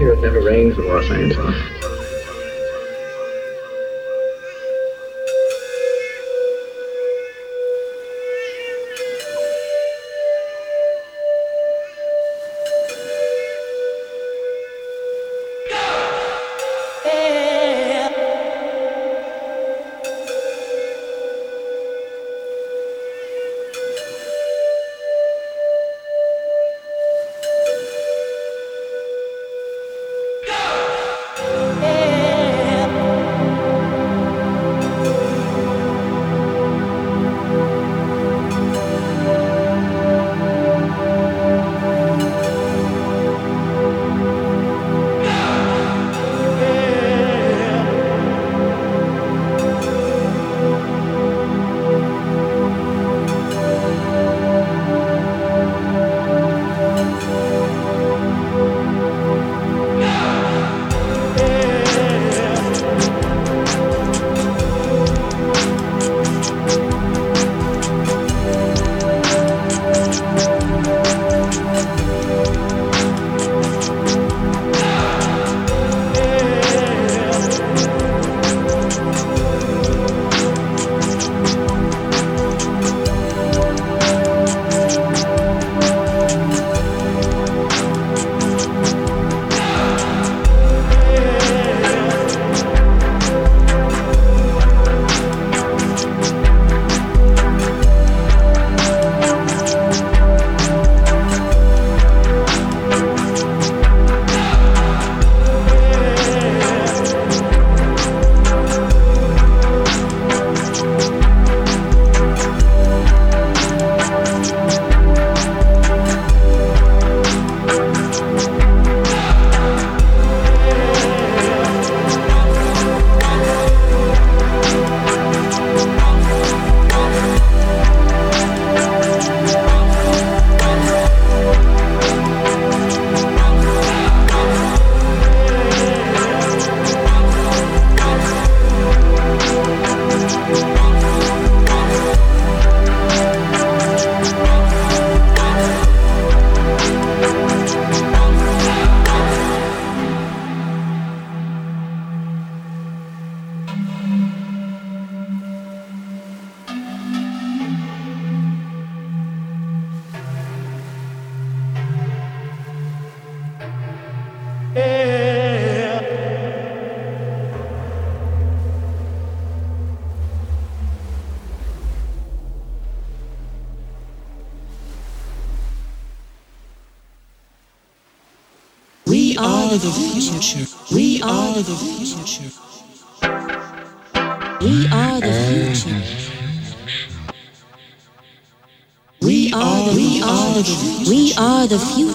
Here it never rains in Los Angeles. The oh. future.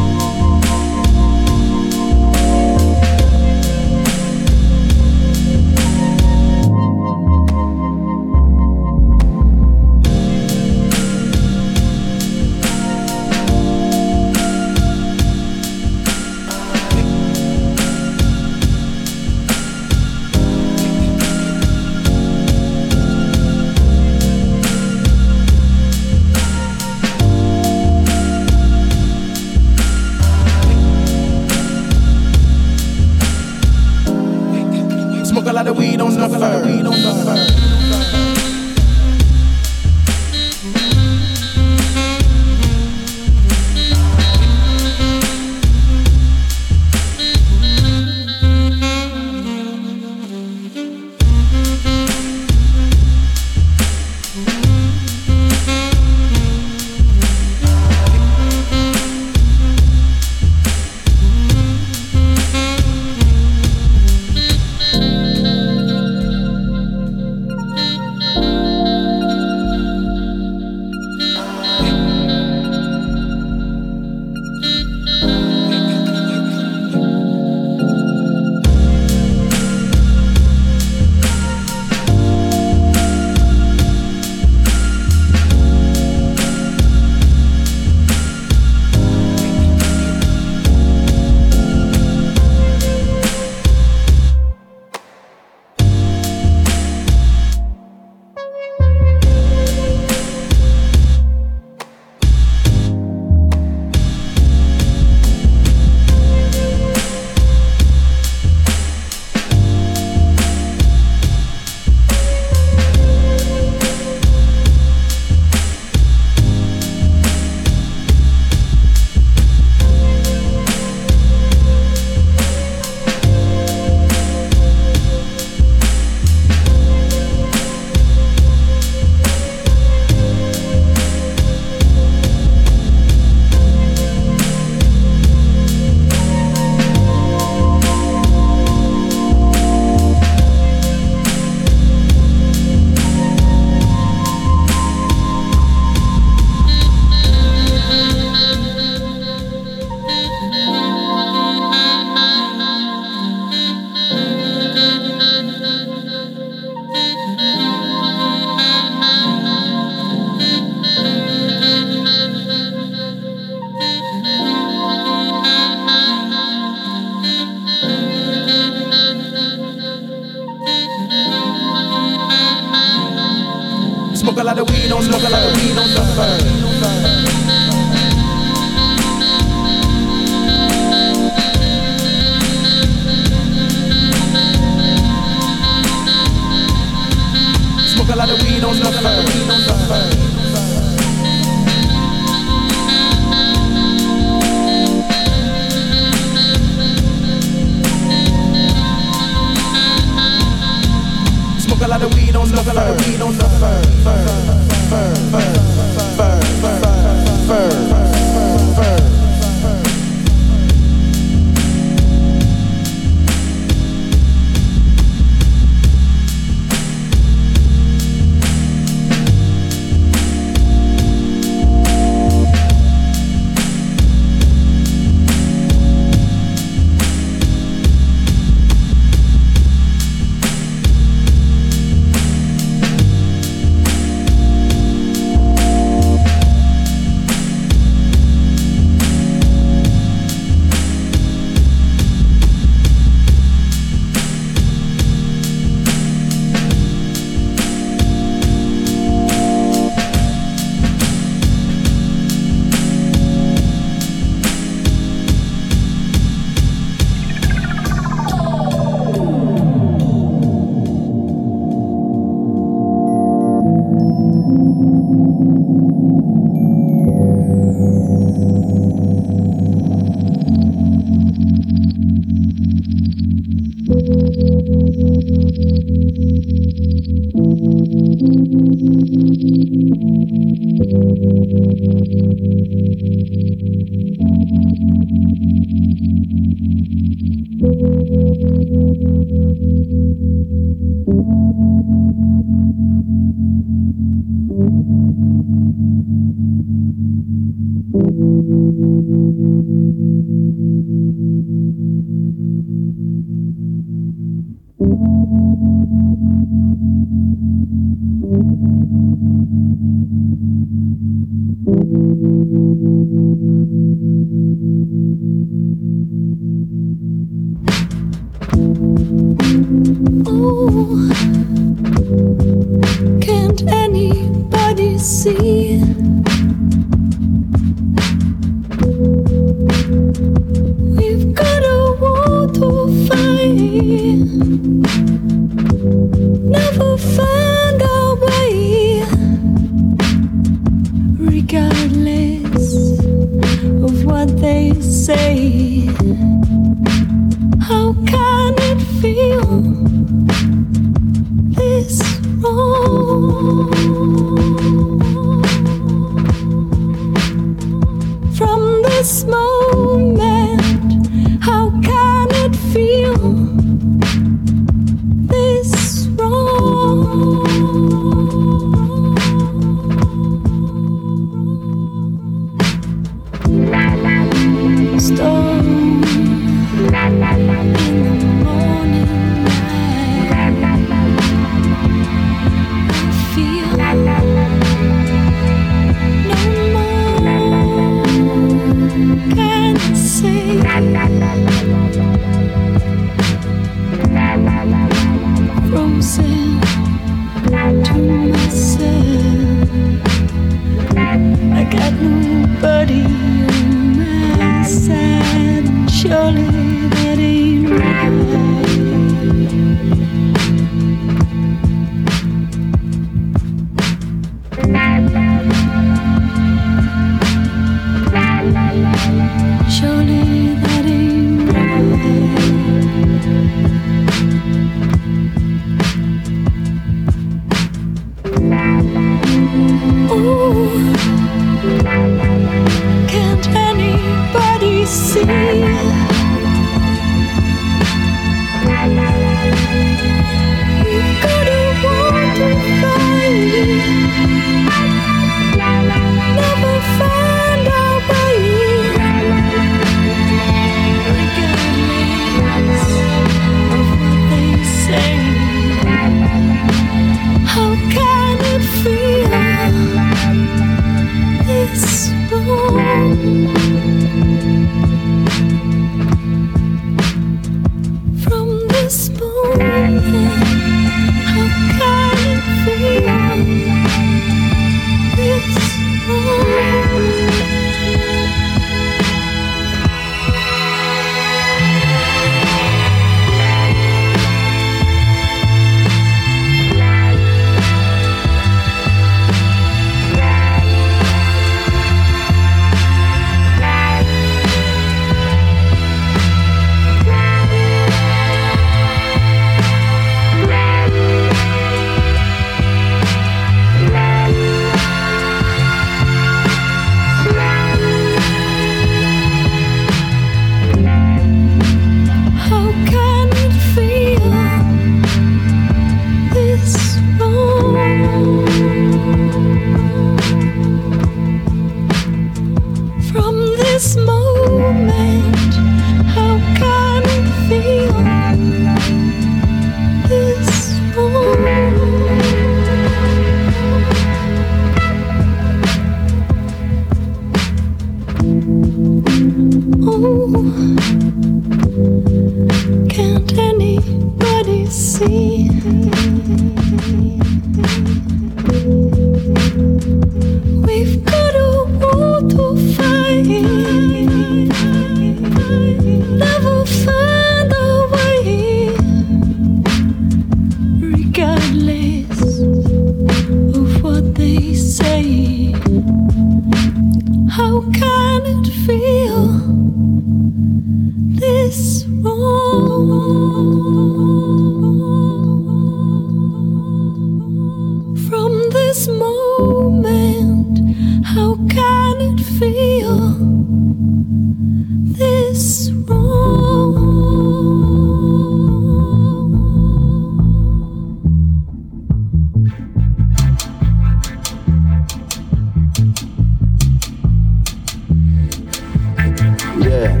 Yeah,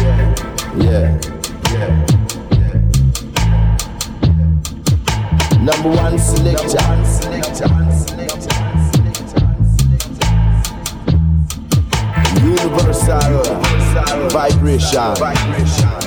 yeah, yeah, yeah. Number one selector. Universal vibration. Yo.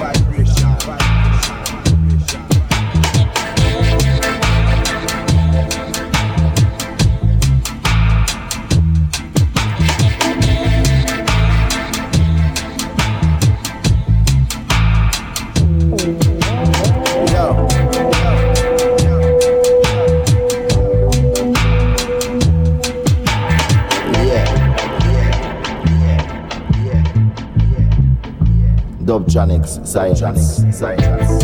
Dubtronics, Science. Science.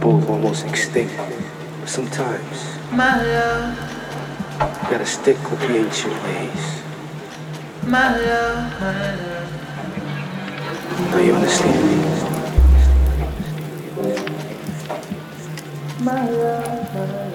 both almost extinct. But sometimes, my love, you gotta stick with the ancient ways. My love. Now you understand me. My love.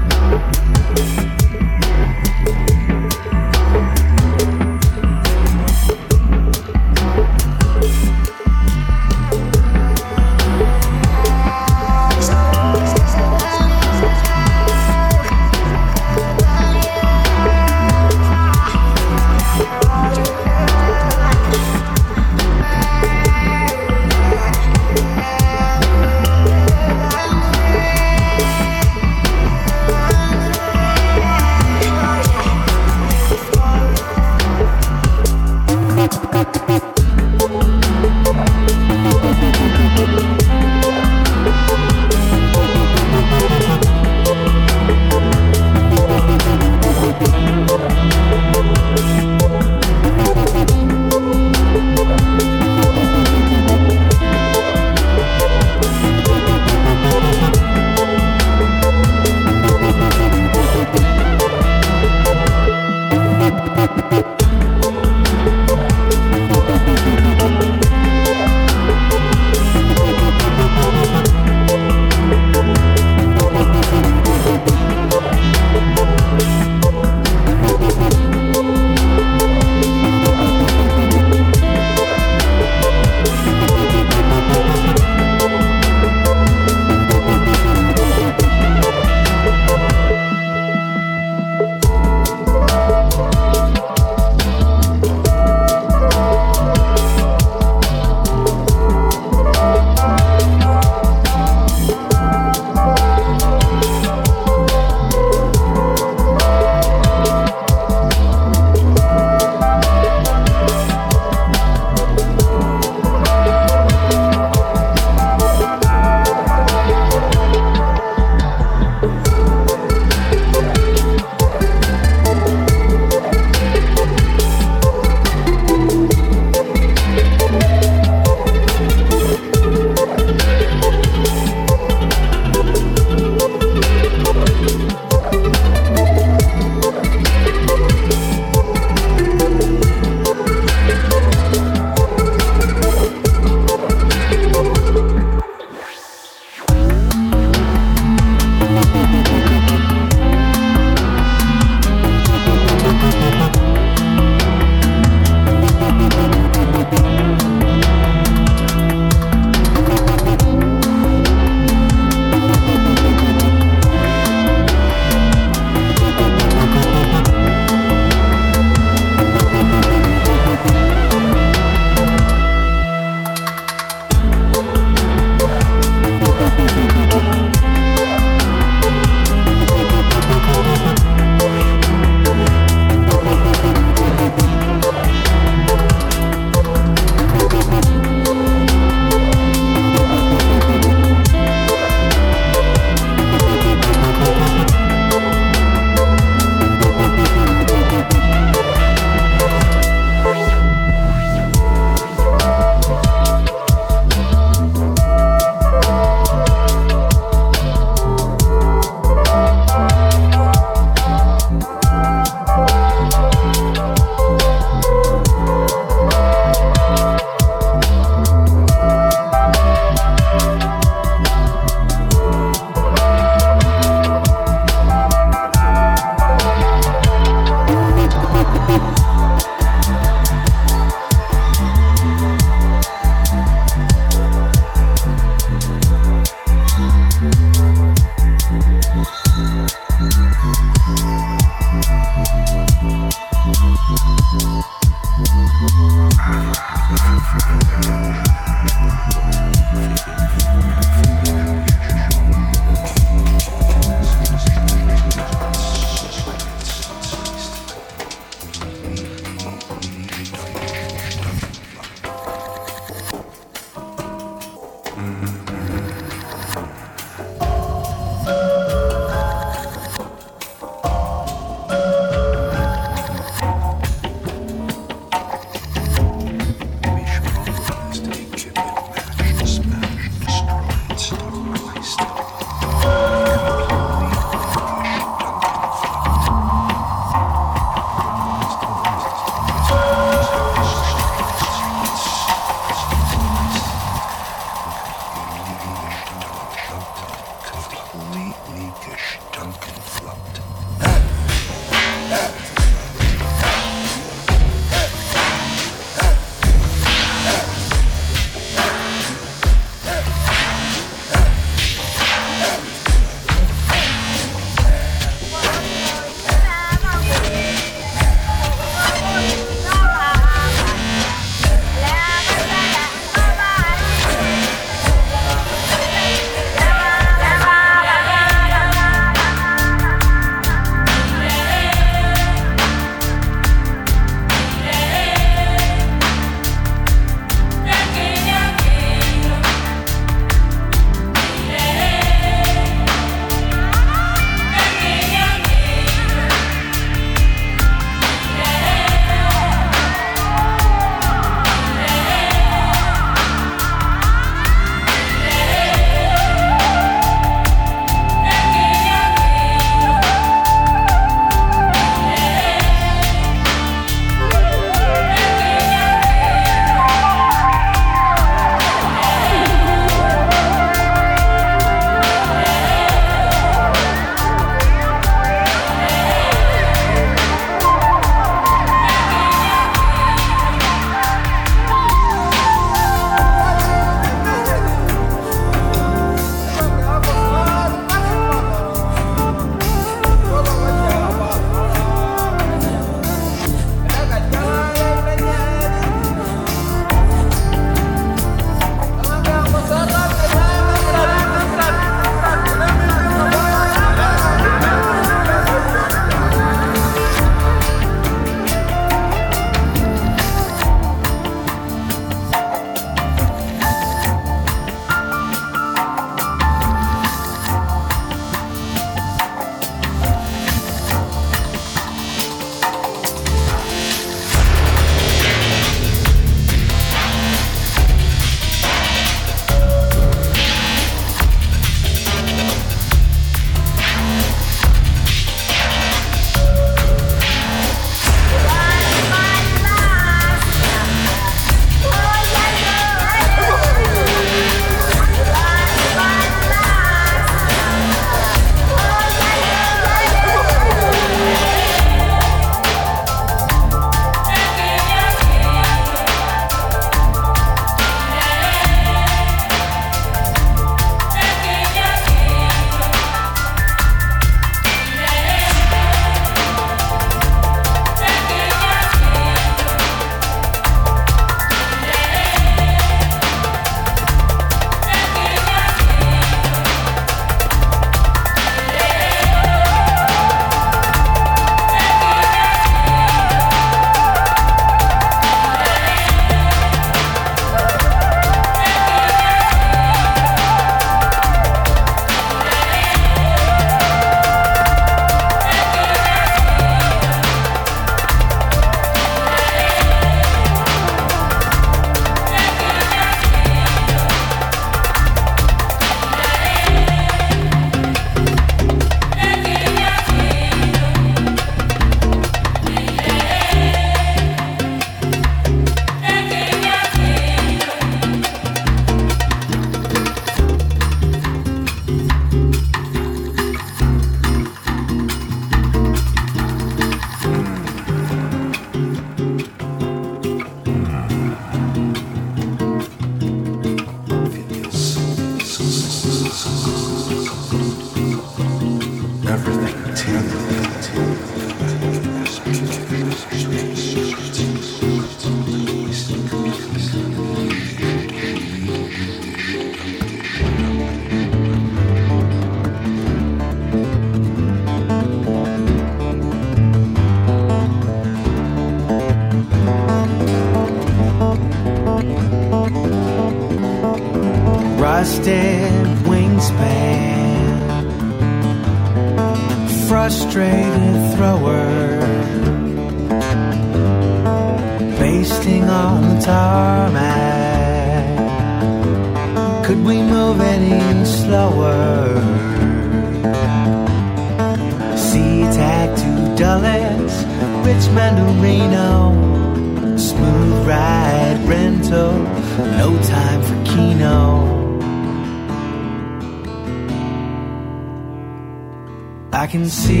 See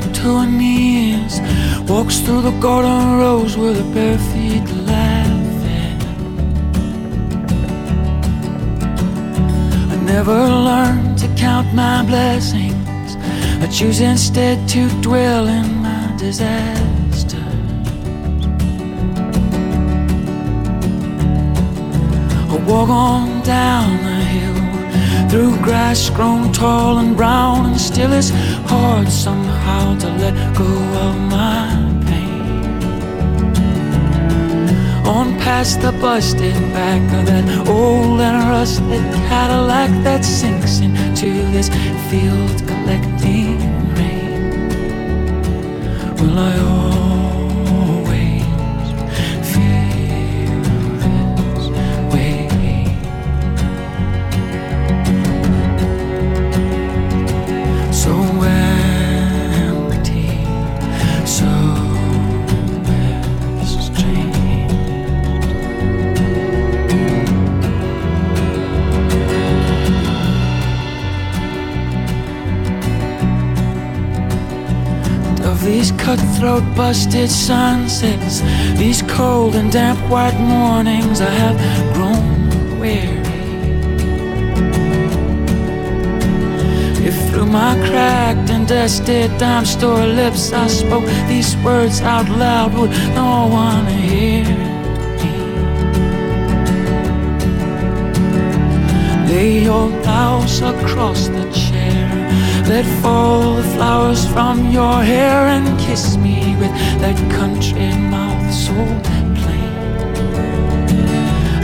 up to her knees, walks through the garden rows with her bare feet laughing. I never learned to count my blessings. I choose instead to dwell in my disaster. I walk on down the hill through grass grown tall and brown, and still it's hard somehow to let go of my pain. On past the busted back of that old and rusted Cadillac that sinks into this field collecting rain. Will I cutthroat, busted sunsets, these cold and damp white mornings, I have grown weary. If through my cracked and dusted dime store lips I spoke these words out loud, would no one hear me? Lay your blouse across the let fall the flowers from your hair, and kiss me with that country mouth so plain.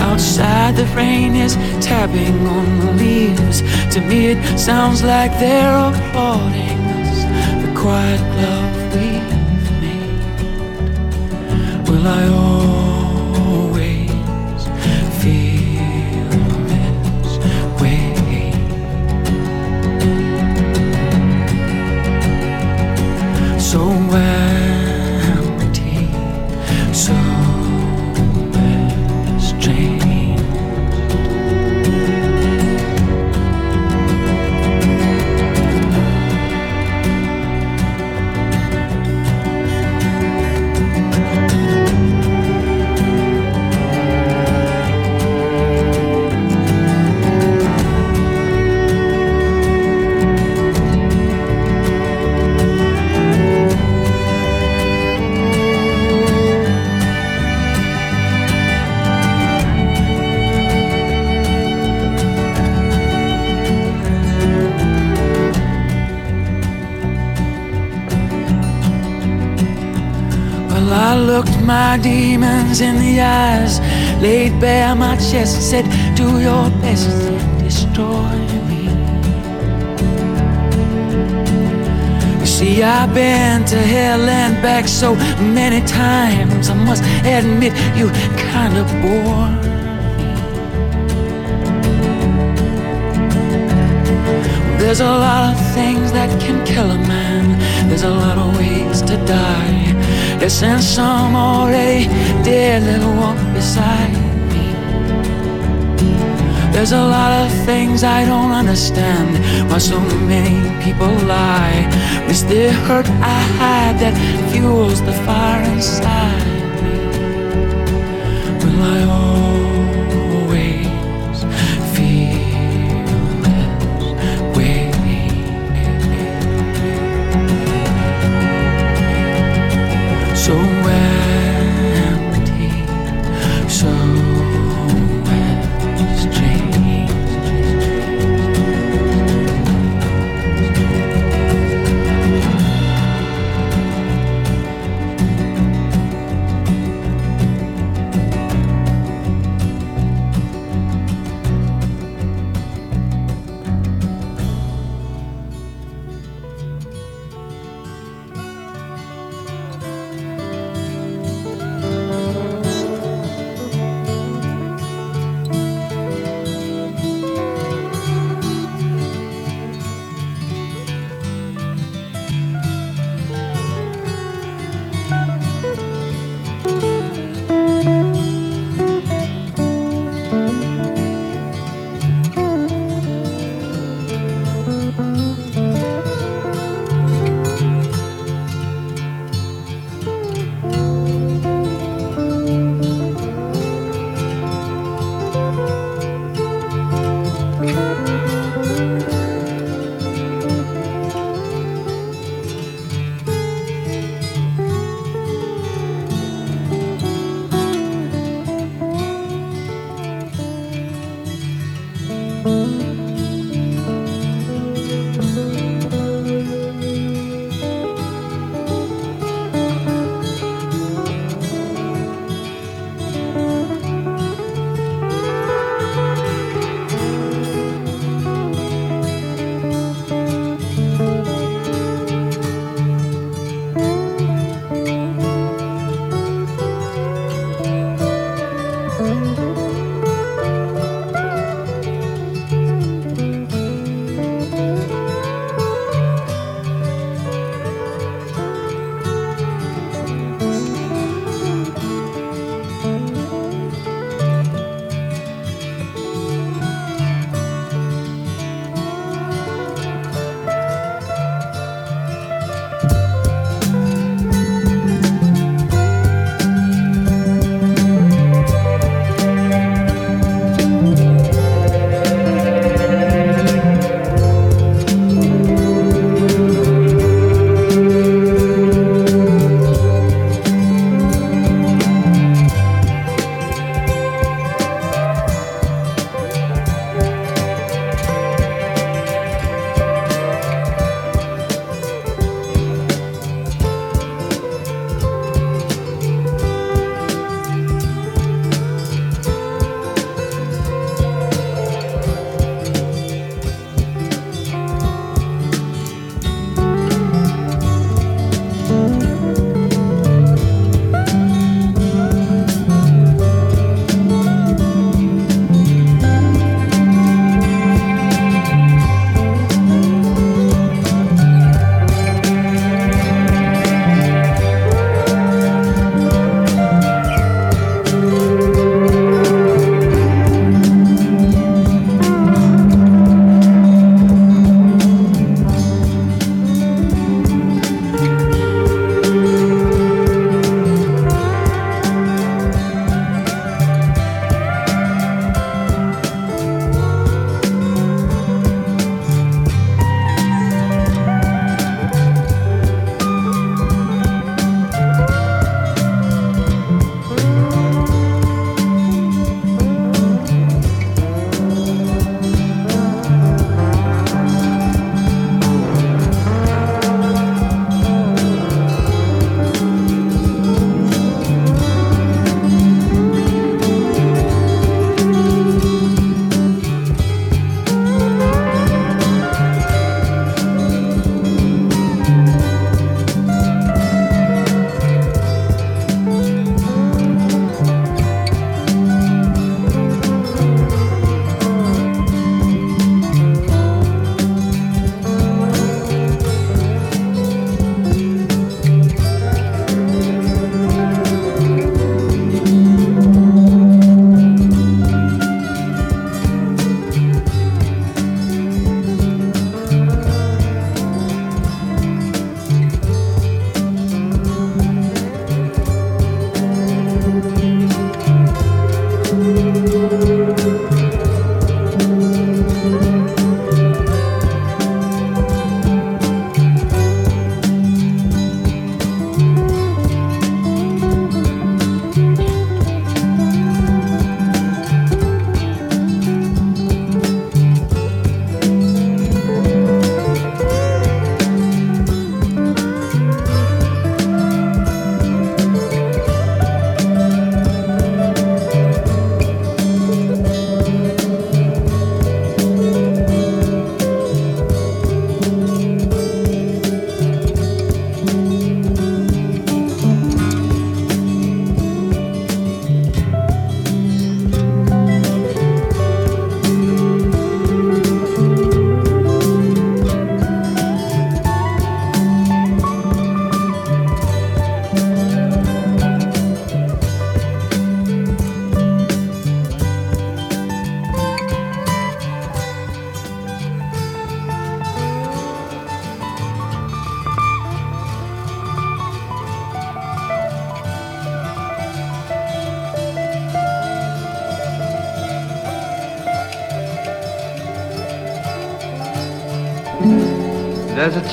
Outside, the rain is tapping on the leaves. To me, it sounds like they're applauding us. The quiet love we've made. Will I demons in the eyes laid bare my chest, and said, Do your best and destroy me. You see, I've been to hell and back so many times, I must admit you kinda bore. There's a lot of things that can kill a man. There's a lot of ways to die. They sent some already dead little walk beside me. There's a lot of things I don't understand. Why so many people lie. It's the hurt I had that fuels the fire inside me. Will I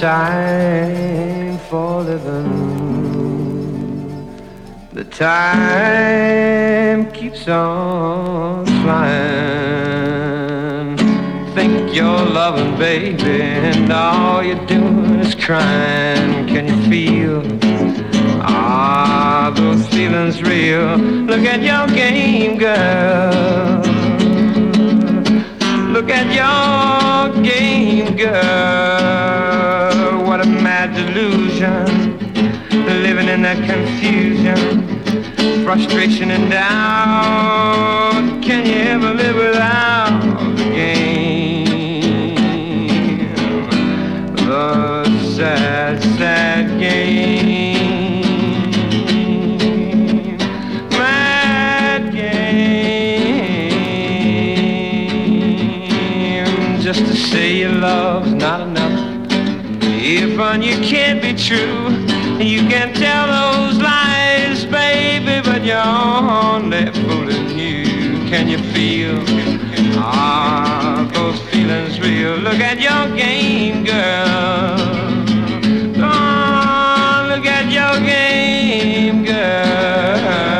time for living. The time keeps on flying. Think you're loving, baby, and all you're doing is crying. Can you feel? Ah, those feelings real. Look at your game, girl. Look at your game, girl. Living in that confusion, frustration and doubt. Can you ever live without the game? The sad, sad game. Just to say your love's not enough. If on you can't be true, you can tell those lies, baby, but you're only fooling you. Can you feel? Ah, those feelings real. Look at your game, girl. On, look at your game, girl.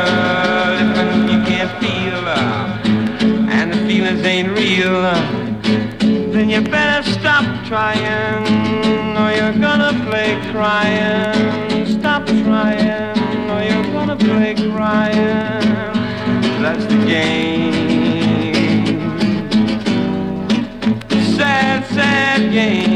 If you can't feel, uh, and the feelings ain't real, uh, then you better stop trying, crying. Stop trying, or you're gonna break crying. That's the game. Sad, sad game.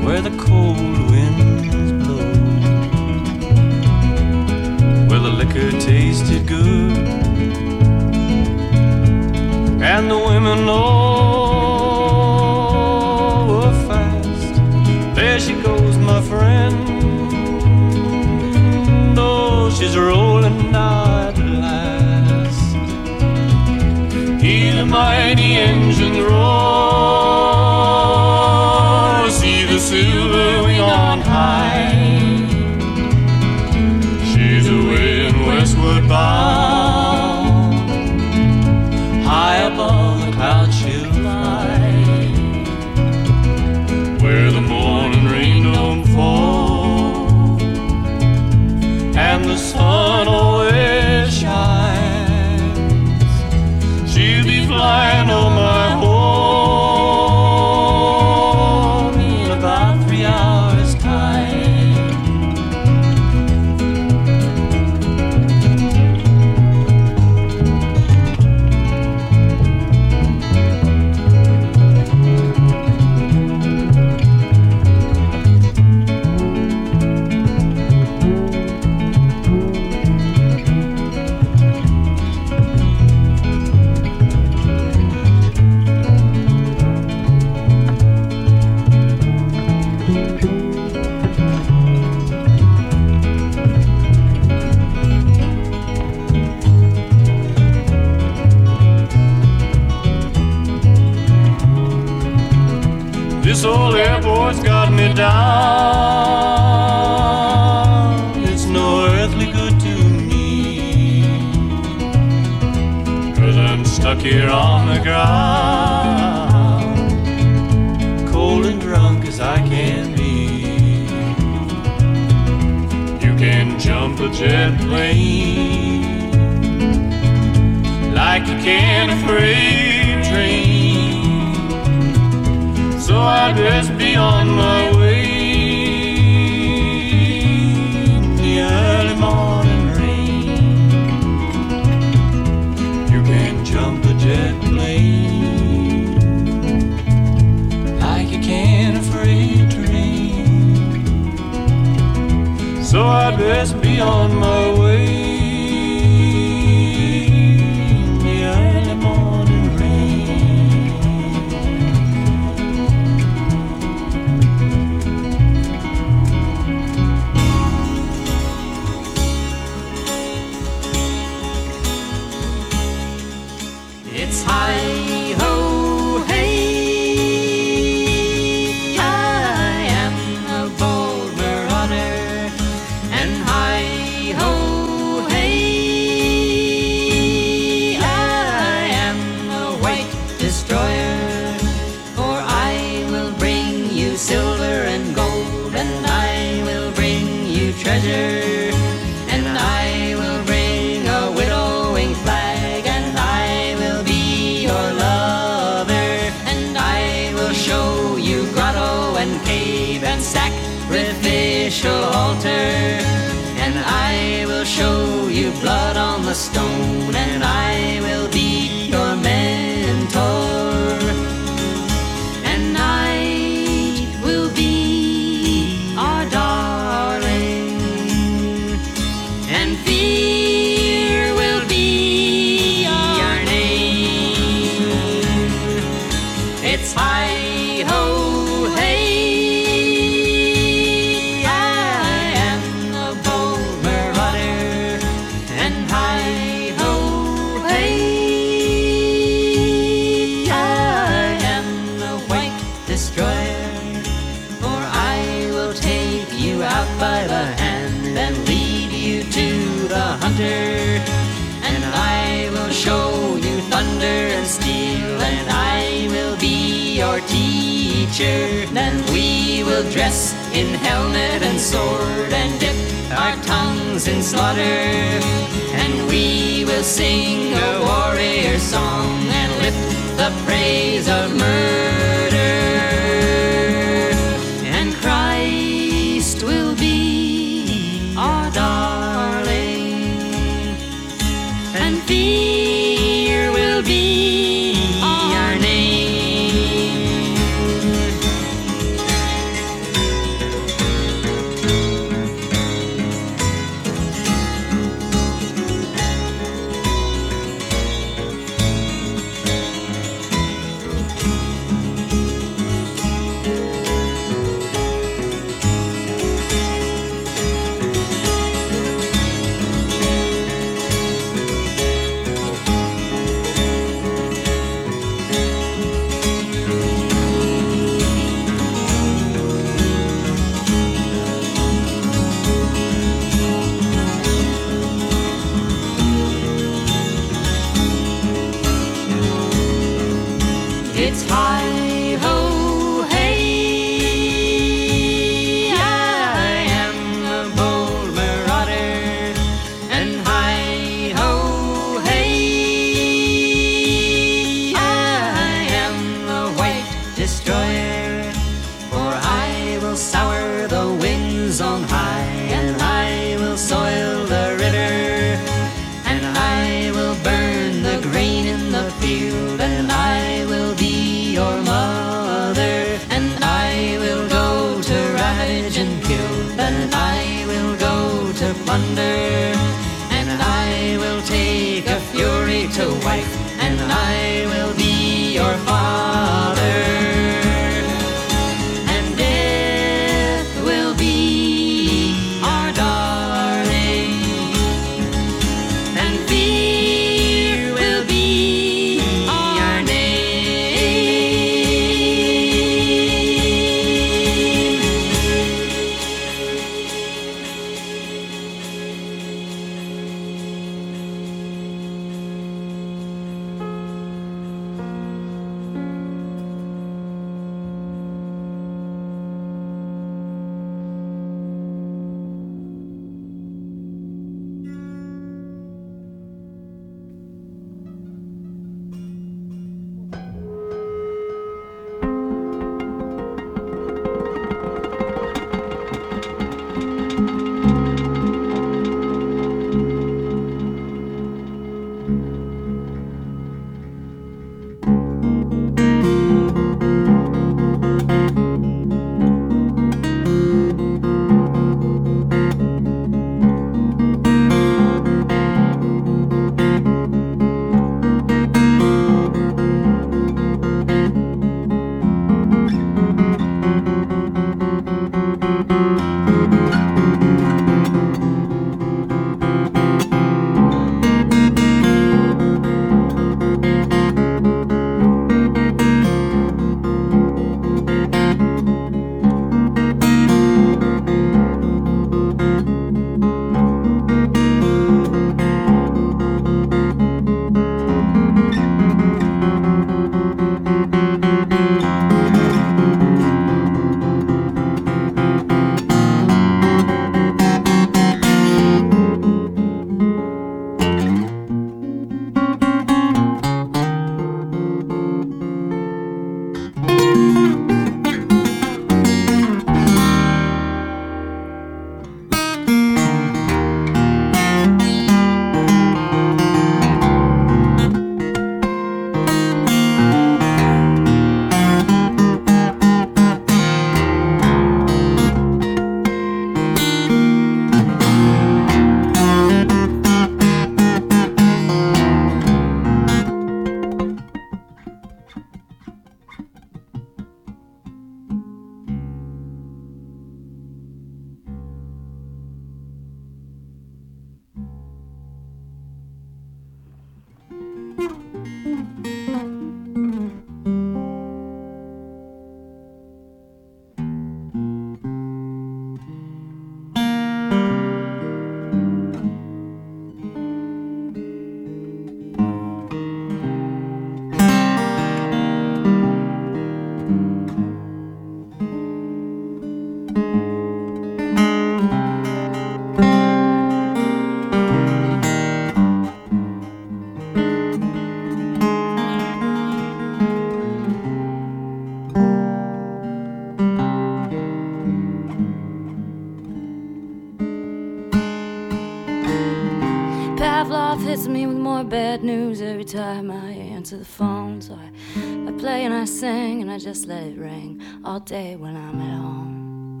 I just let it ring all day when I'm at home.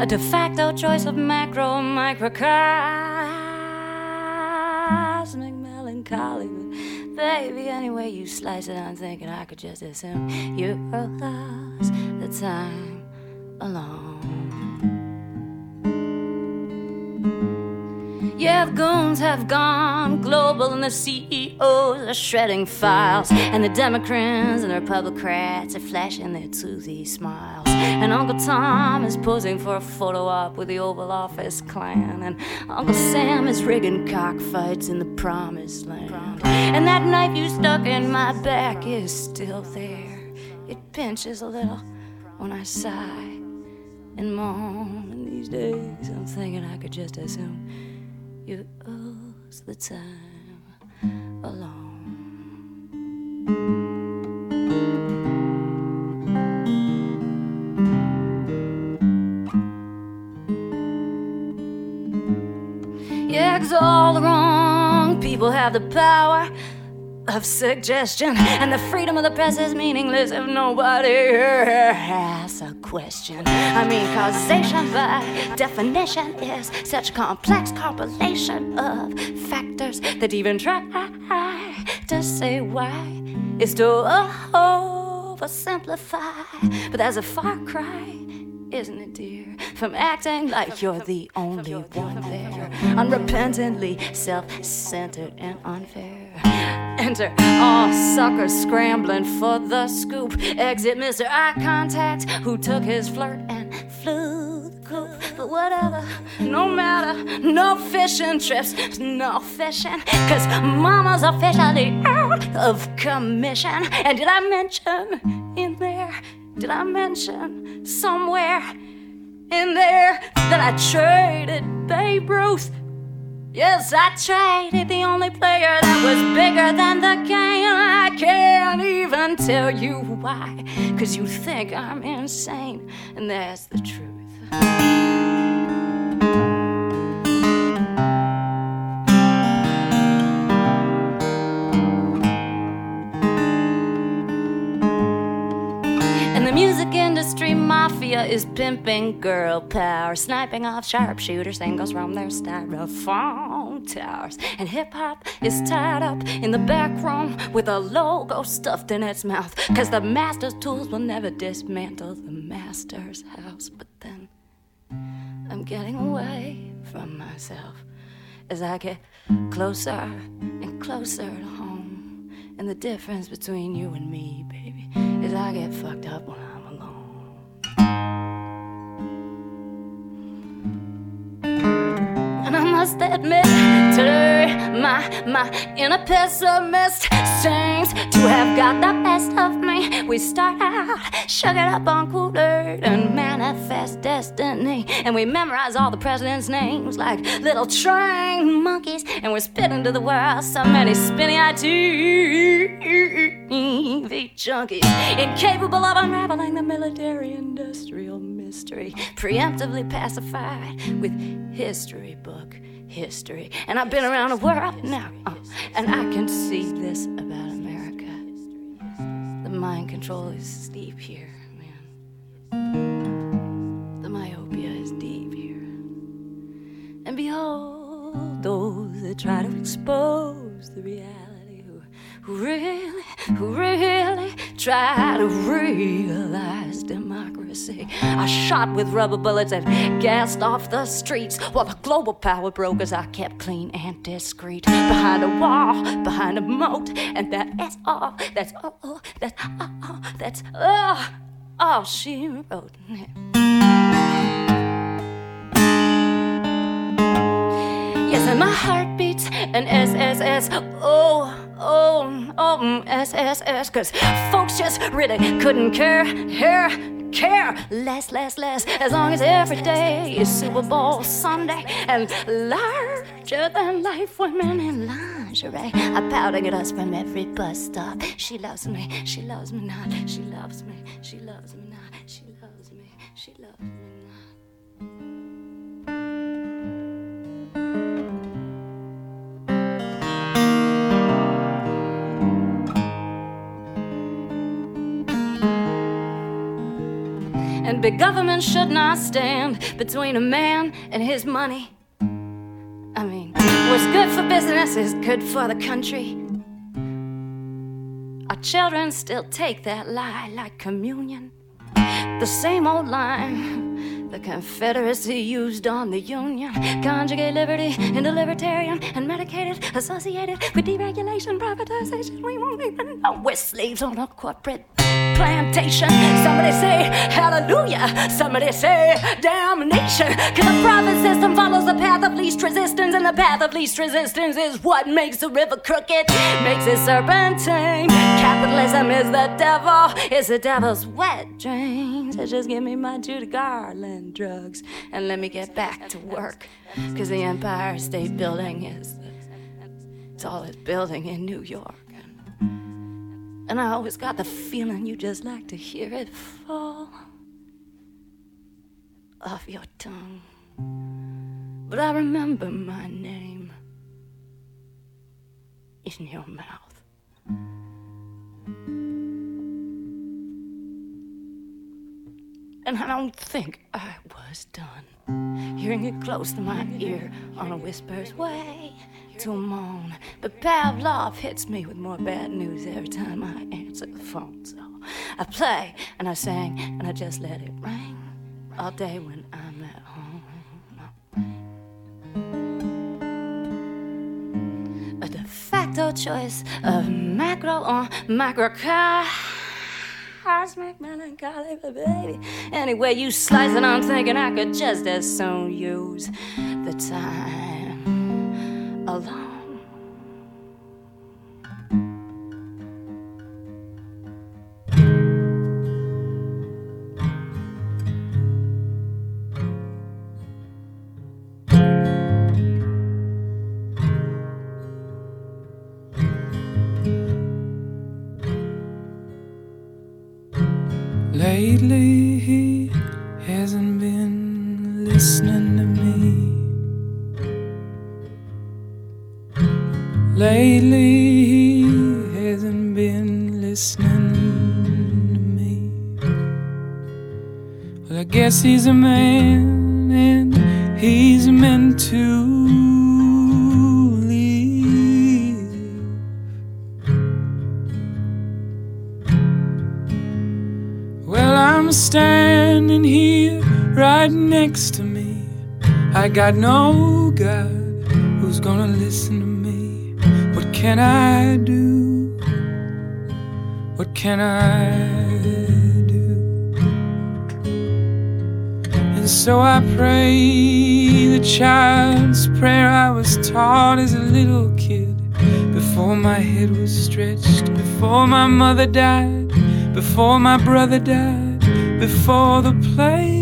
A de facto choice of macro microcosmic melancholy. But baby, any way you slice it, I'm thinking I could just assume you lost the time alone. Goons have gone global and the CEOs are shredding files. And the Democrats and the Republicans are flashing their toothy smiles. And Uncle Tom is posing for a photo op with the Oval Office clan. And Uncle Sam is rigging cockfights in the promised land. And that knife you stuck in my back is still there. It pinches a little when I sigh and moan. And these days I'm thinking I could just assume you lose the time alone. All the wrong people have the power of suggestion, and the freedom of the press is meaningless if nobody asks a question. I mean, causation by definition is such complex compilation of factors that even try to say why is to oversimplify. But that's a far cry, isn't it, dear? From acting like you're the only one there, unrepentantly self centered and unfair. Enter all suckers scrambling for the scoop. Exit Mr. Eye Contact, who took his flirt and flew the coop. But whatever, no matter, no fishing trips, no fishing. Cause mama's officially out of commission. And did I mention in there, did I mention somewhere in there that I traded Babe Ruth? Yes, I traded the only player that was bigger than the game. I can't even tell you why, cause you think I'm insane, and that's the truth. Industry mafia is pimping girl power, sniping off sharpshooters, angles from their styrofoam towers. And hip hop is tied up in the back room with a logo stuffed in its mouth. Cause the master's tools will never dismantle the master's house. But then I'm getting away from myself as I get closer and closer to home. And the difference between you and me, baby, is I get fucked up when must admit, today my my inner pessimist seems to have got the best of me. We start out sugar up on Kool-Aid and manifest destiny, and we memorize all the presidents' names like little trained monkeys, and we're spitting to the world so many spinny TV junkies, incapable of unraveling the military-industrial mystery, preemptively pacified with history book history. And I've been around the world now, uh, and I can see this about America. The mind control is deep here, man. The myopia is deep here. And behold, those that try to expose the reality really, who really try to realize democracy I shot with rubber bullets and gassed off the streets while the global power brokers are kept clean and discreet behind a wall, behind a moat, and that's all, that's all, that's all, that's all, all she wrote. and my heart beats and S S S Oh, oh, oh, S S S Cause folks just really couldn't care, care, care less, less, less. As long as every day is Super Bowl Sunday and larger than life women in lingerie, are pouting at us from every bus stop. She loves me, she loves me not, she loves me, she loves me not, she loves me, she loves me big government should not stand between a man and his money. I mean, what's good for business is good for the country. Our children still take that lie like communion. The same old line the Confederacy used on the Union. Conjugate liberty into libertarian and medicated, associated with deregulation, privatization. We won't even know we're slaves on a corporate plantation. Somebody say hallelujah. Somebody say damnation. Cause the profit system follows the path of least resistance, and the path of least resistance is what makes the river crooked, makes it serpentine. Capitalism is the devil, it's the devil's wet dreams. So just give me my Judy Garland drugs and let me get back to work. Cause the Empire State Building is It's all it's building in New York. And I always got the feeling you just like to hear it fall off your tongue. But I remember my name in your mouth. And I don't think I was done hearing it close to my ear on a whisper's way to moan. But Pavlov hits me with more bad news every time I answer the phone. So I play and I sing and I just let it ring all day when I'm at home. A de facto choice of macro or microcosmic melancholy, for baby. Anyway, you slice it, I'm thinking I could just as soon use the time alone. He's a man and he's meant to leave. Well, I'm standing here right next to me. I got no God who's gonna listen to me. What can I do? What can I so I pray the child's prayer I was taught as a little kid. Before my head was stretched, before my mother died, before my brother died, before the play.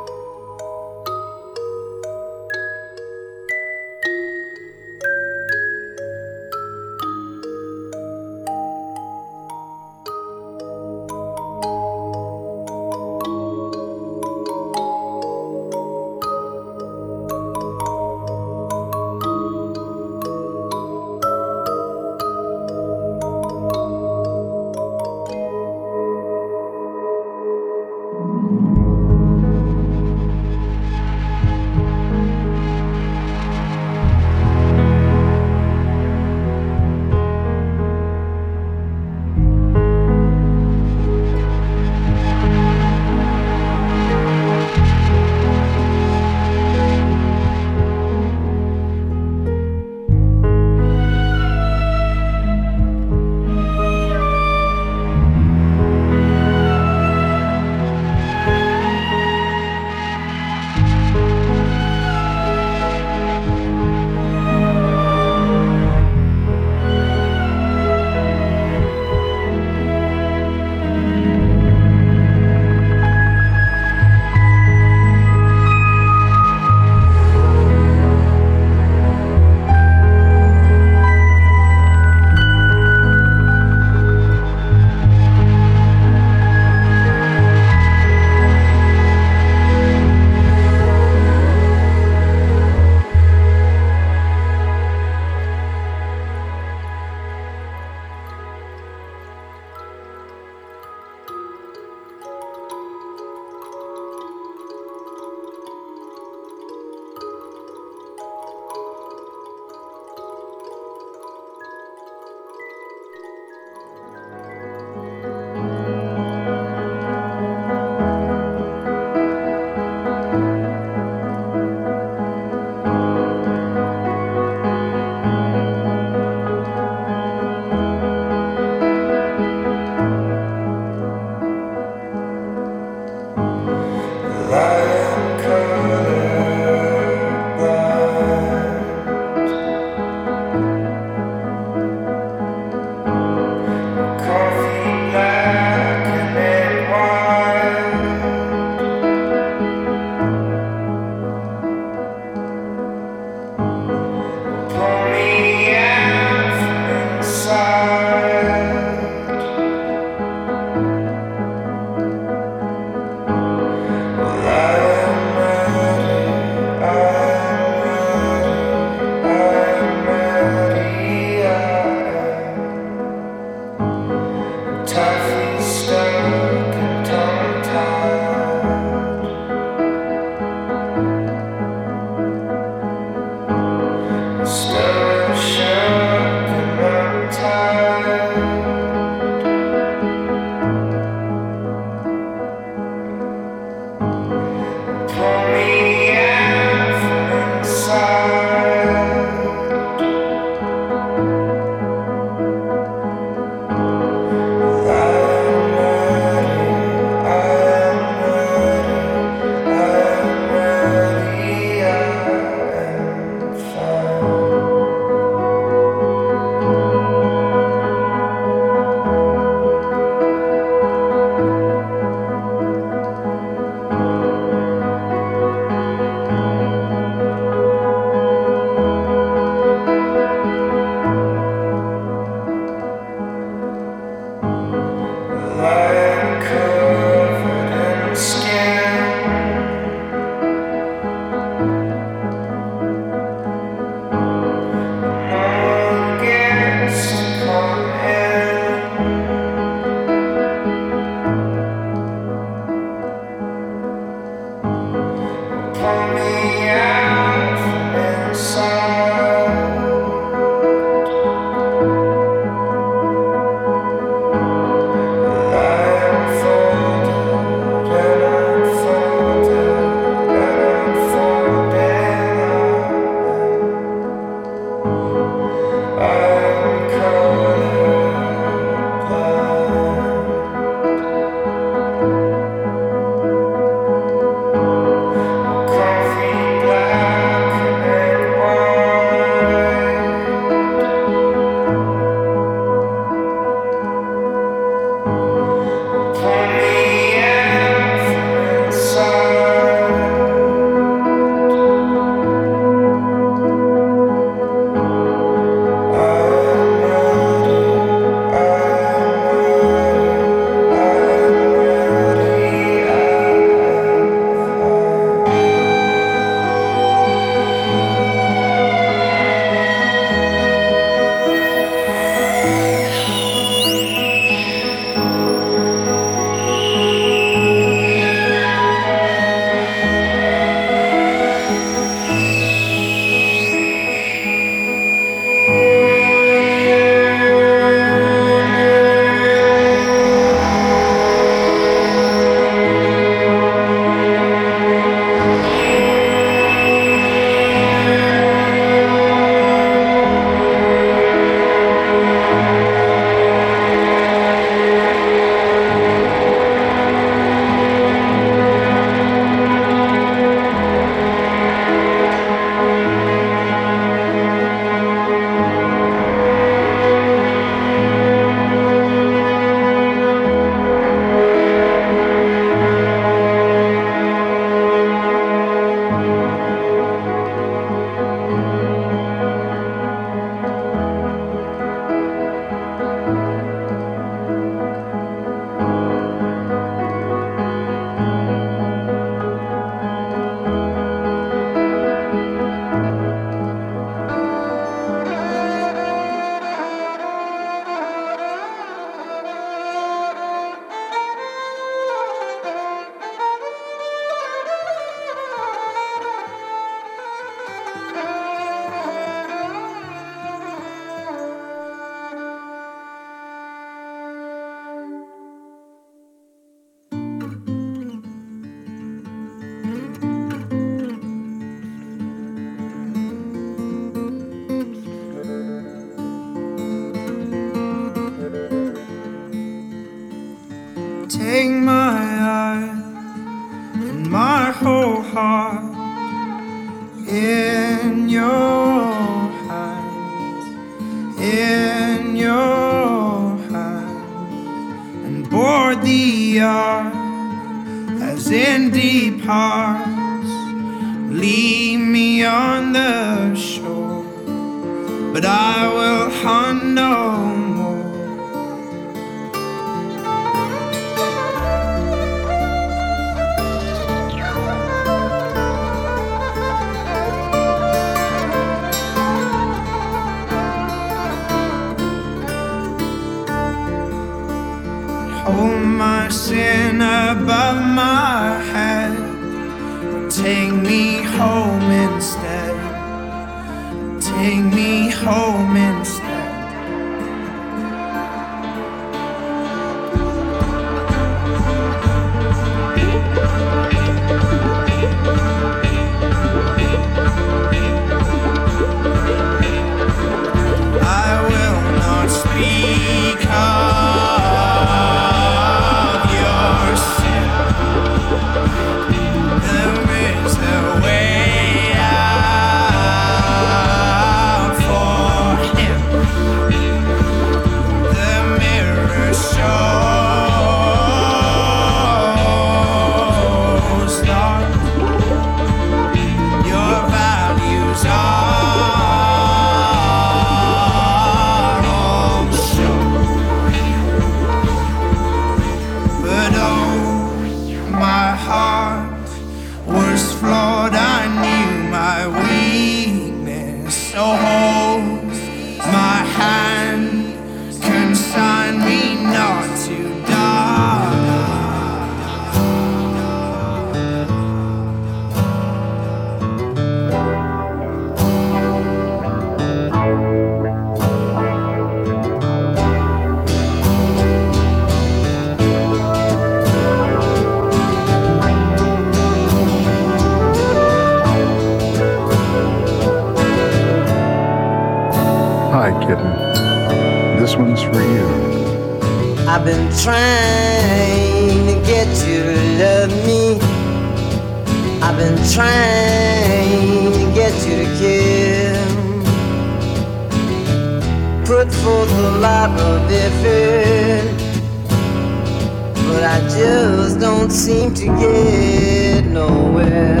Seem to get nowhere.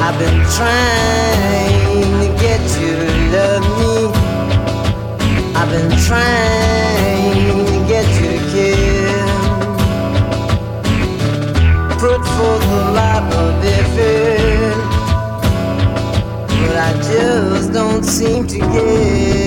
I've been trying to get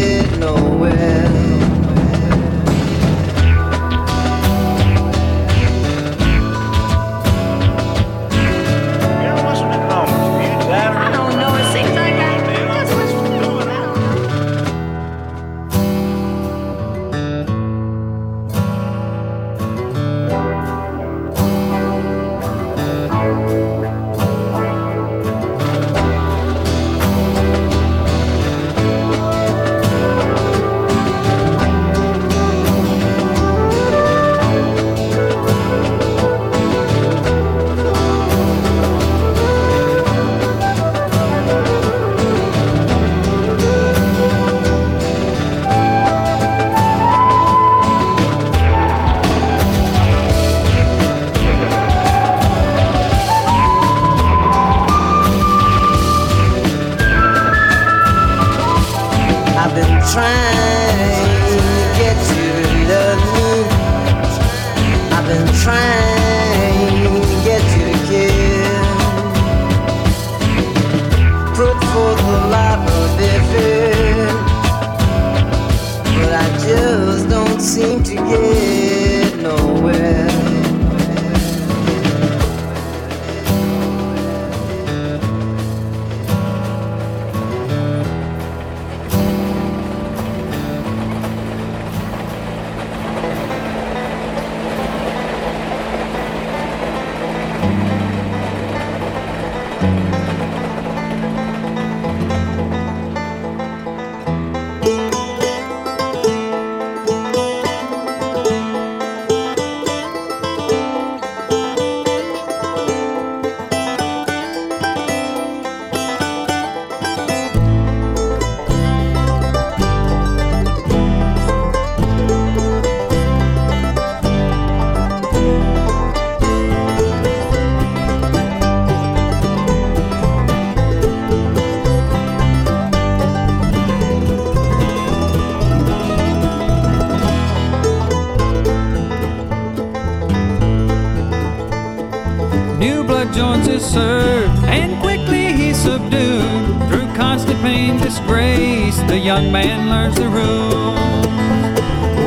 the young man learns the rules.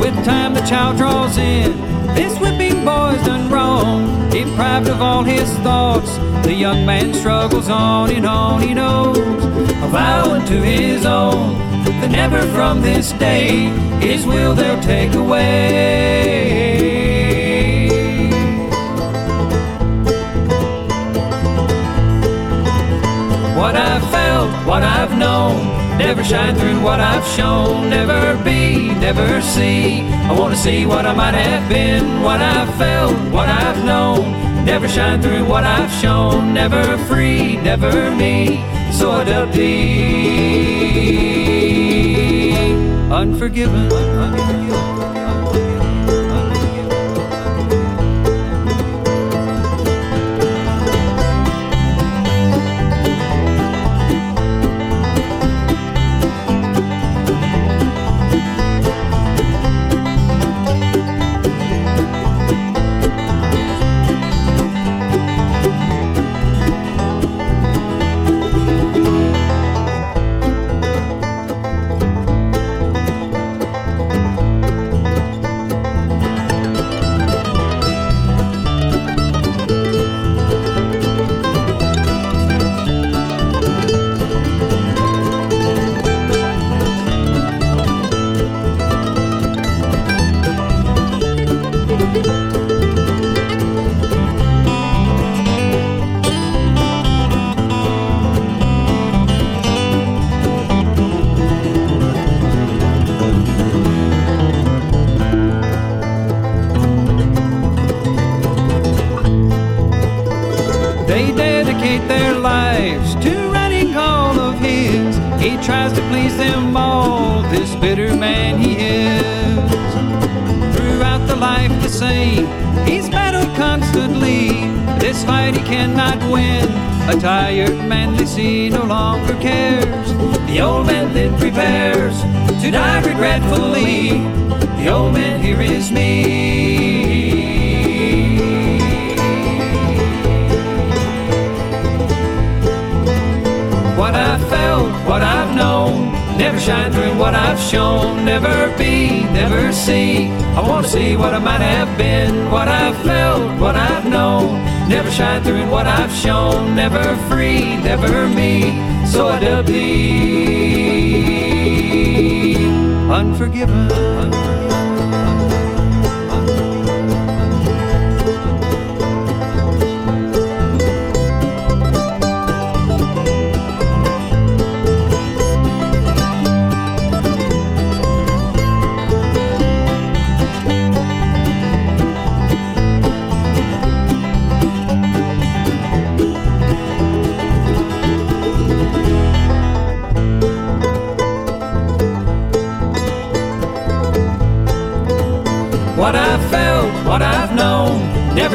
With time, the child draws in. This whipping boy's done wrong. Deprived of all his thoughts, the young man struggles on and on. He knows, a vow unto his own, that never from this day his will they'll take away. What I've felt, what I've known, never shine through what I've shown, never be, never see. I want to see what I might have been, what I've felt, what I've known, never shine through what I've shown, never free, never me. So I dealt deep, unforgiven. A tired man they see no longer cares. The old man then prepares to die regretfully. The old man, here is me. What I've felt, what I've known, never shine through what I've shown, never be, never see. I want to see what I might have been, what I've felt, what I've known, never shine through in what I've shown, never free, never me. So I dub thee, unforgiven.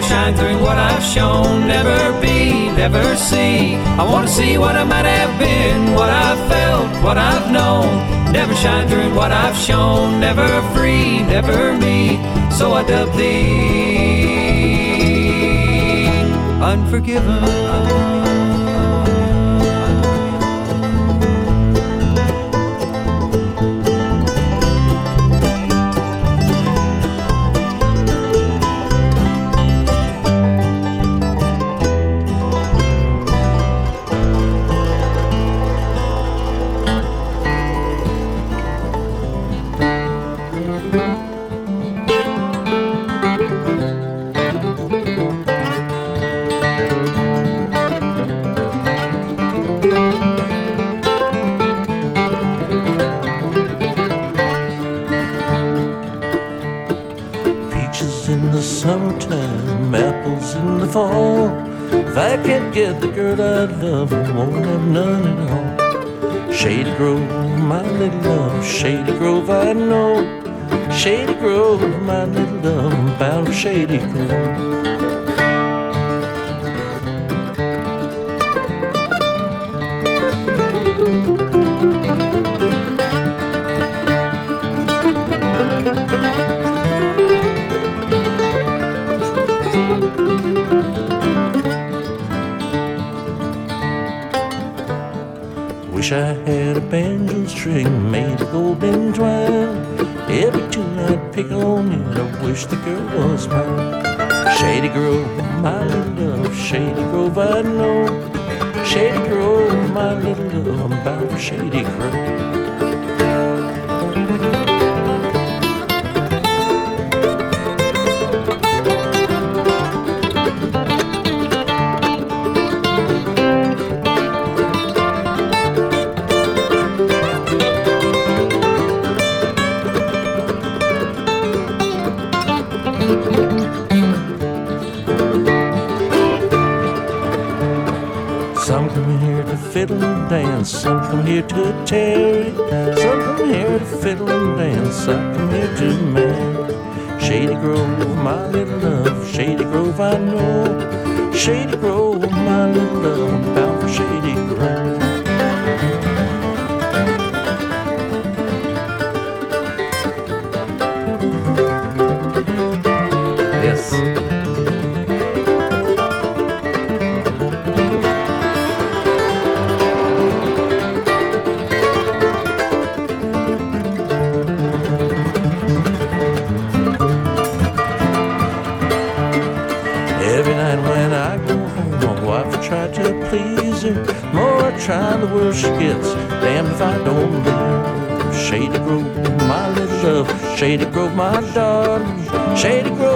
Shine through what I've shown, never be, never see. I want to see what I might have been, what I've felt, what I've known, never shine through what I've shown, never free, never me. So I dub thee, unforgiven. Love, won't have none at all. Shady Grove, my little love, Shady Grove, I know. Shady Grove, my little love, bound for Shady Grove. Banjo string made of golden twine. Every tune I'd pick on it, I wish the girl was mine. Shady Grove, my little love, Shady Grove, I know. Shady Grove, my little love, I'm bound for Shady Grove. Some come here to tarry. Some come here to fiddle and dance, some come here to marry. Shady Grove, my little love, Shady Grove, I know. Shady Grove, my little love, Shady Grove,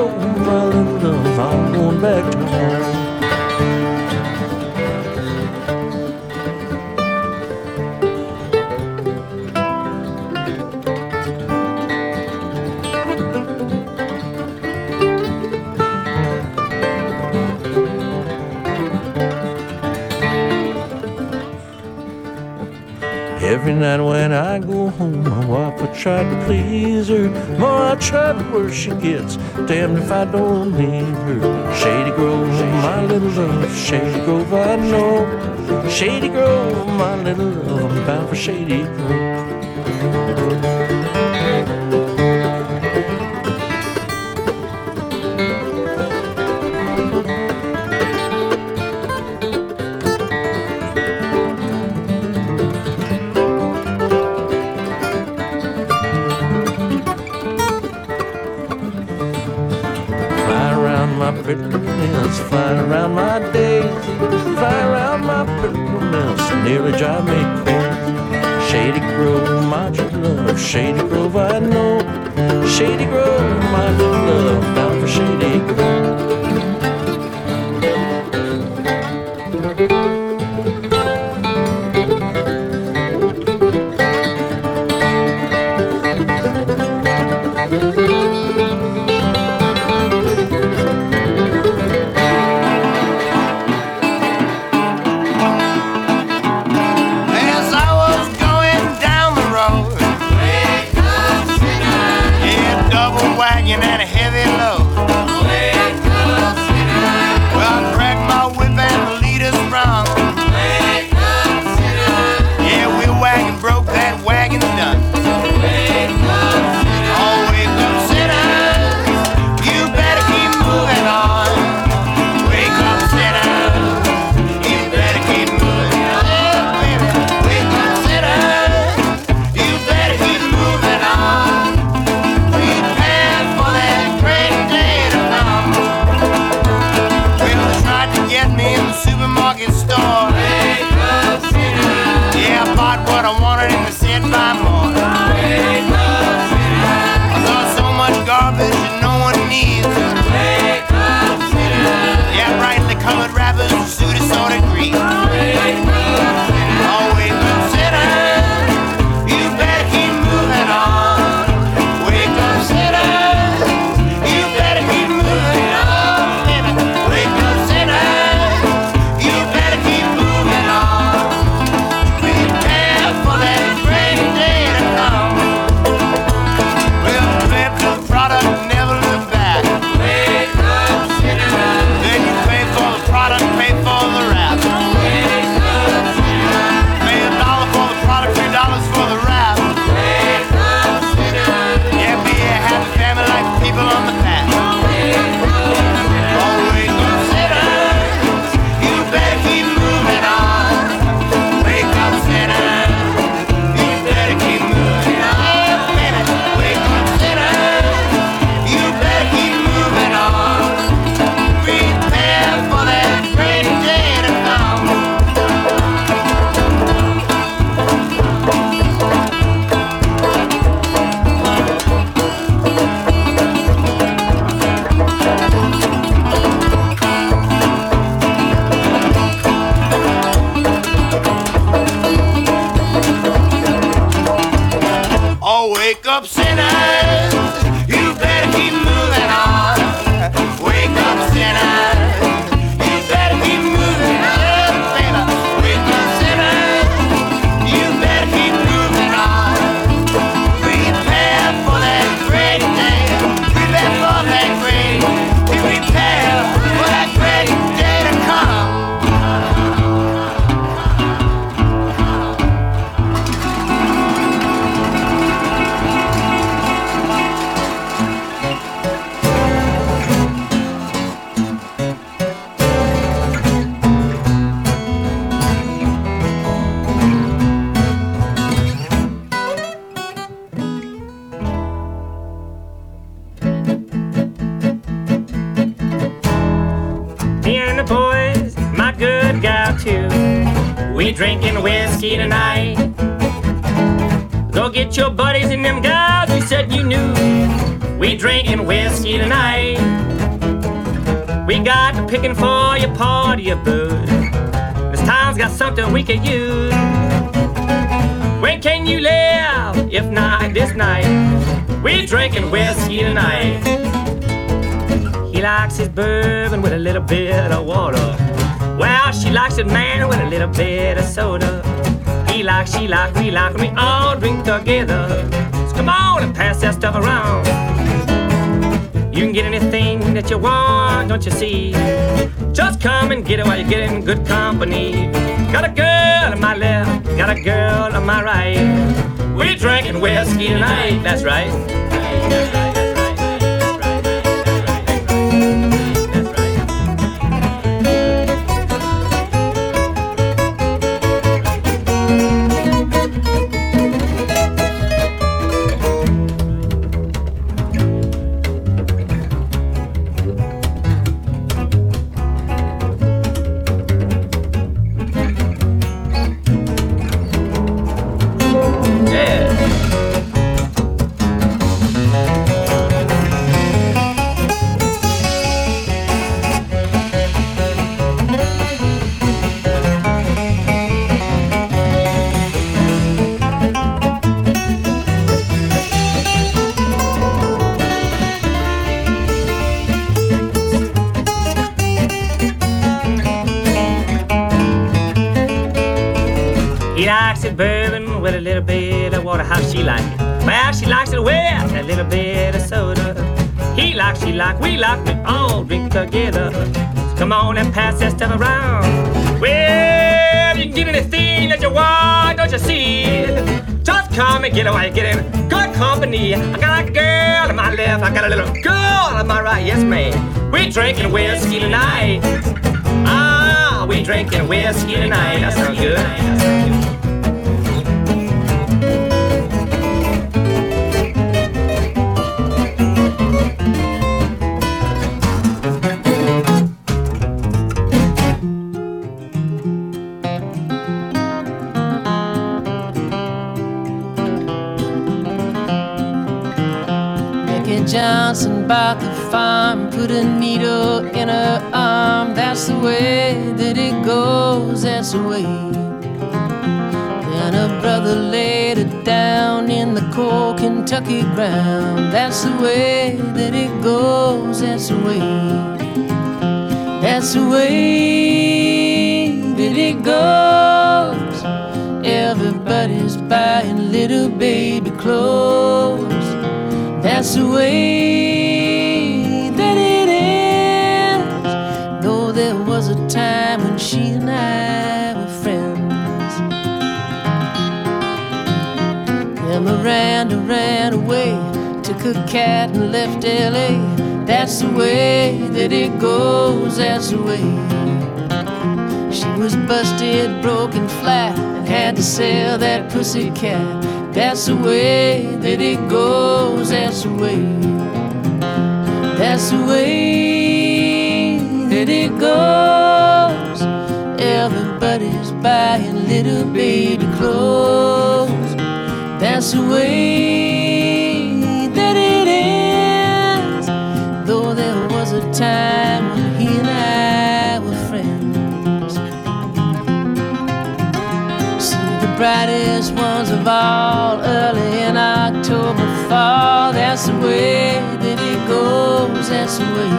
worse she gets. Damned if I don't leave her. Shady Grove, my little love. Shady Grove, I know. Shady Grove, my little love. I'm bound for Shady Grove. A bit of soda. He likes, she like, we like, and we all drink together. So come on and pass that stuff around. You can get anything that you want, don't you see? Just come and get it while you're getting good company. Got a girl on my left, got a girl on my right. We're drinking whiskey tonight, that's right. Like, we like, we all drink together. So come on and pass that stuff around. Well, you can get anything that you want, don't you see? Just come and get while you're getting good company. I got a girl on my left, I got a little girl on my right. Yes, man. We drinking whiskey tonight. Ah, we drinking whiskey tonight. That sounds good. Goes, that's the way. Then her brother laid her down in the cold Kentucky ground. That's the way that it goes, that's the way. That's the way that it goes. Everybody's buying little baby clothes. That's the way ran away, took her cat and left LA. That's the way that it goes, that's the way. She was busted, broken flat, and had to sell that pussy cat. That's the way that it goes, that's the way. That's the way that it goes. Everybody's buying little baby clothes. That's the way time when he and I were friends. See the brightest ones of all early in October. Fall. That's the way that it goes, that's the way.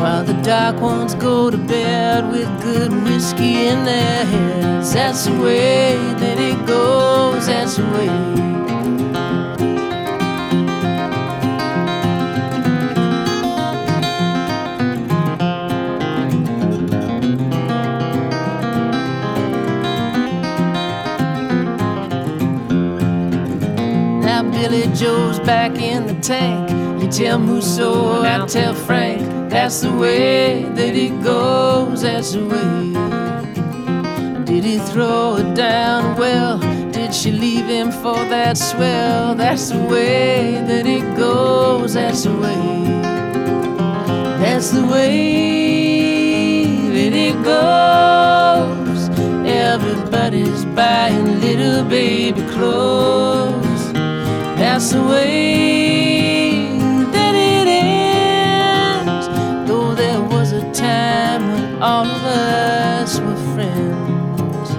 While the dark ones go to bed with good whiskey in their heads. That's the way that it goes, that's the way. Joe's back in the tank. You tell Musso, I tell Frank. That's the way that it goes, that's the way. Did he throw it down? Well, did she leave him for that swell? That's the way that it goes, that's the way. That's the way that it goes. Everybody's buying little baby clothes. That's the way that it ends. Though there was a time when all of us were friends.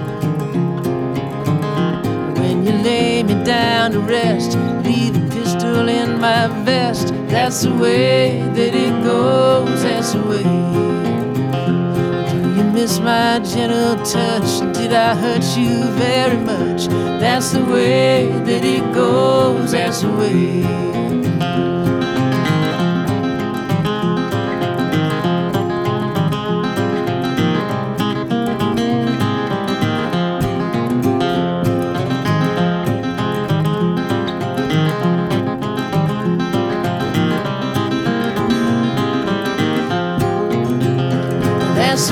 When you lay me down to rest, leave a pistol in my vest. That's the way that it goes. That's the way. Miss my gentle touch? Did I hurt you very much? That's the way that it goes. That's the way. That's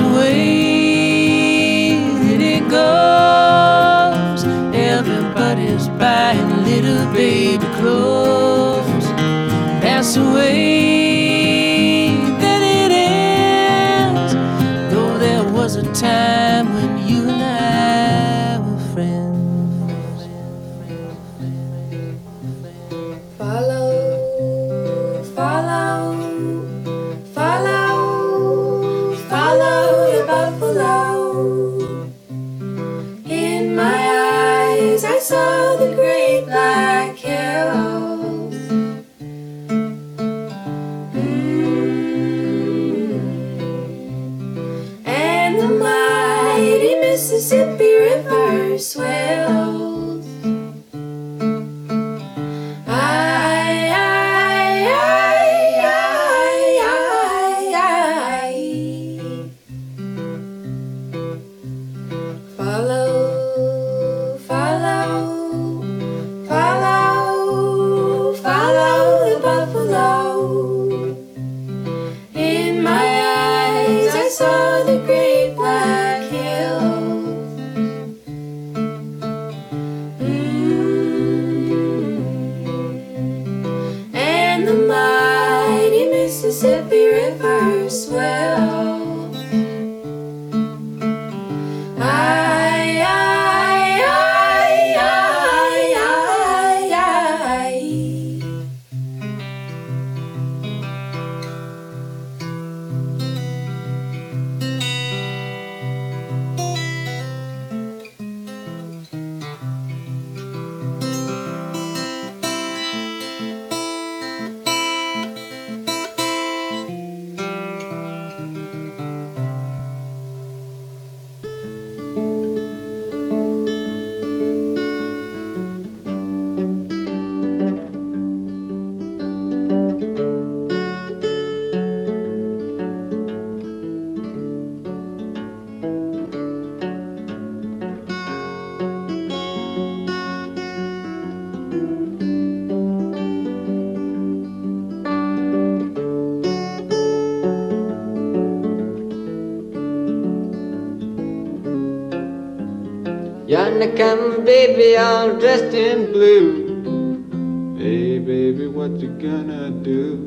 That's Yonder come baby all dressed in blue. Hey baby, what you gonna do?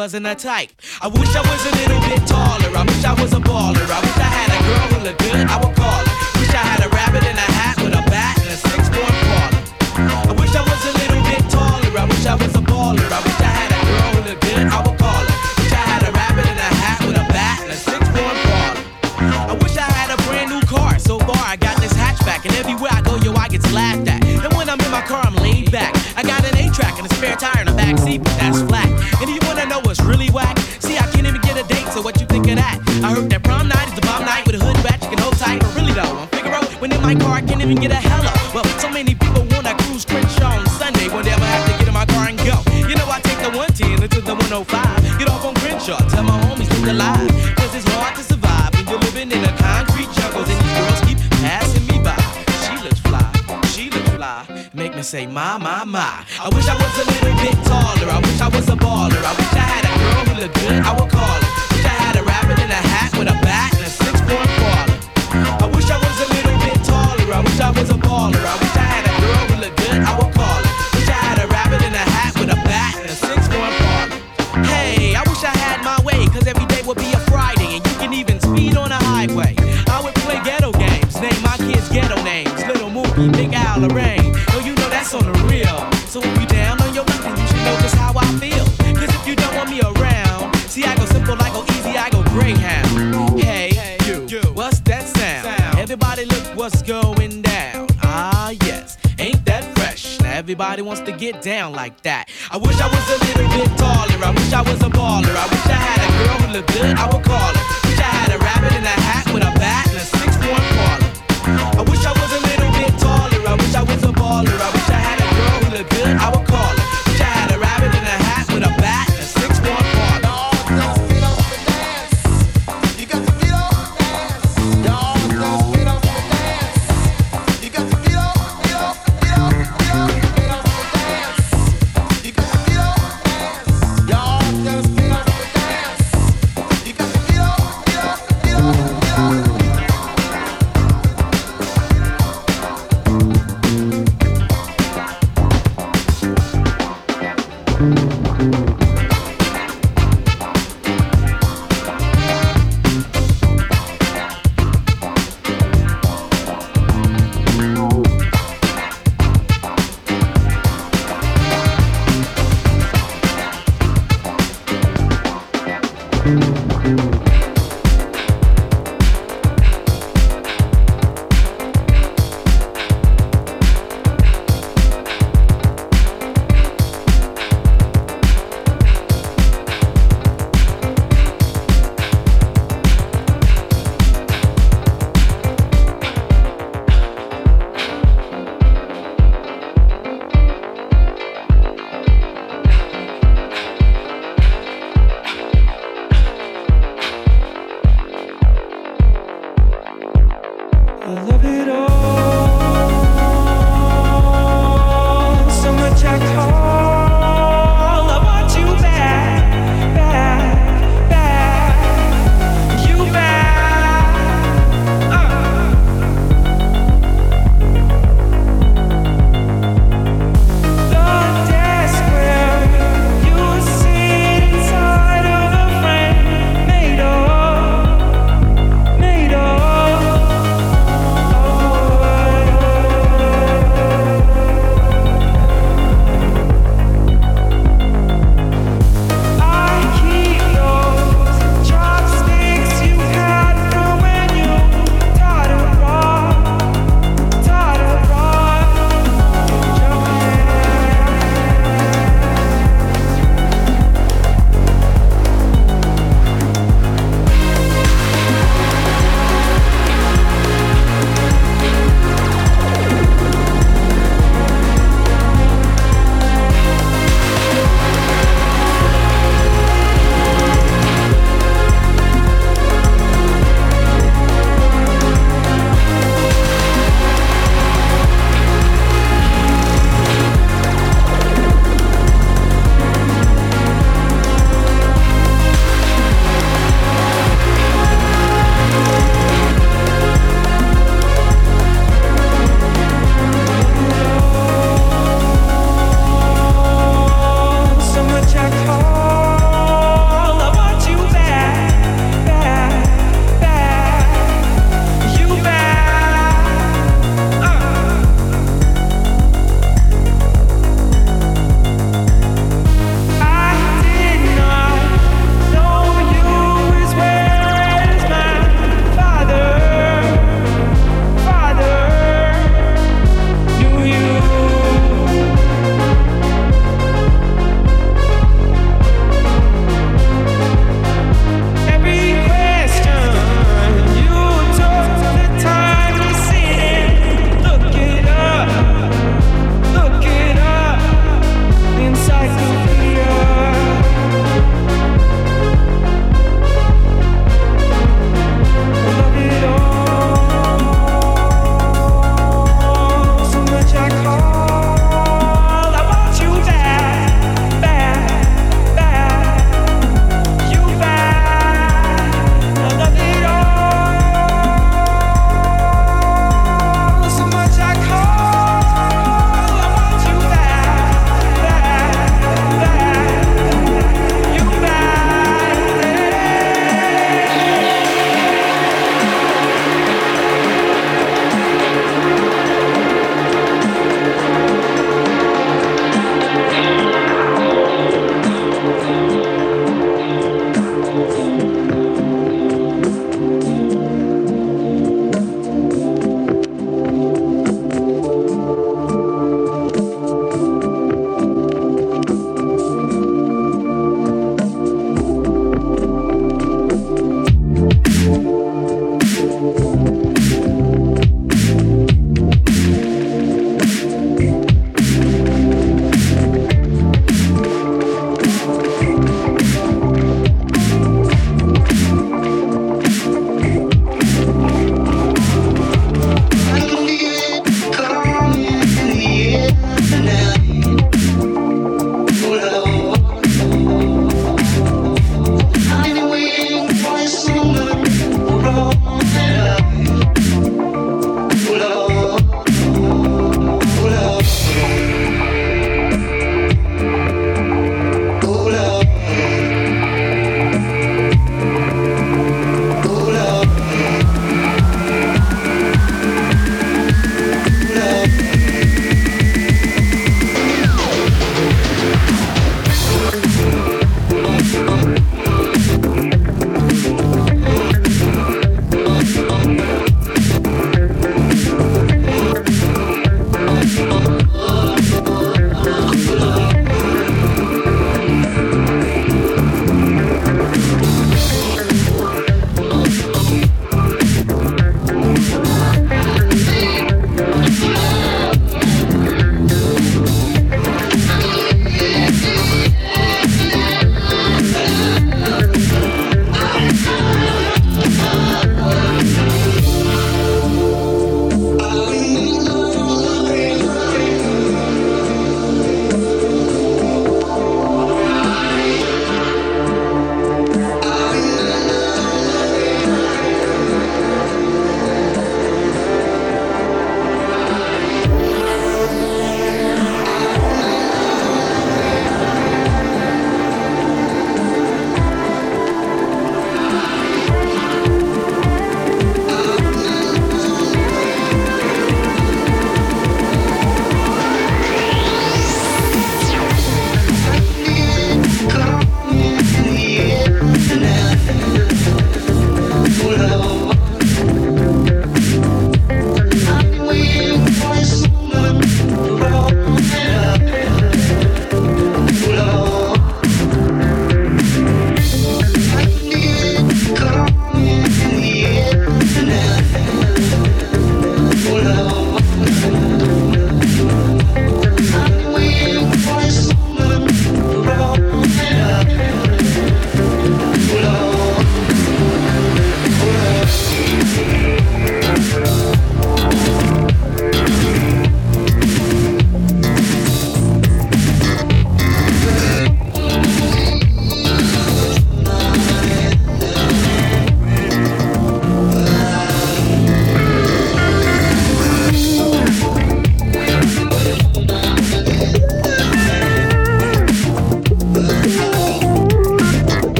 Wasn't a type.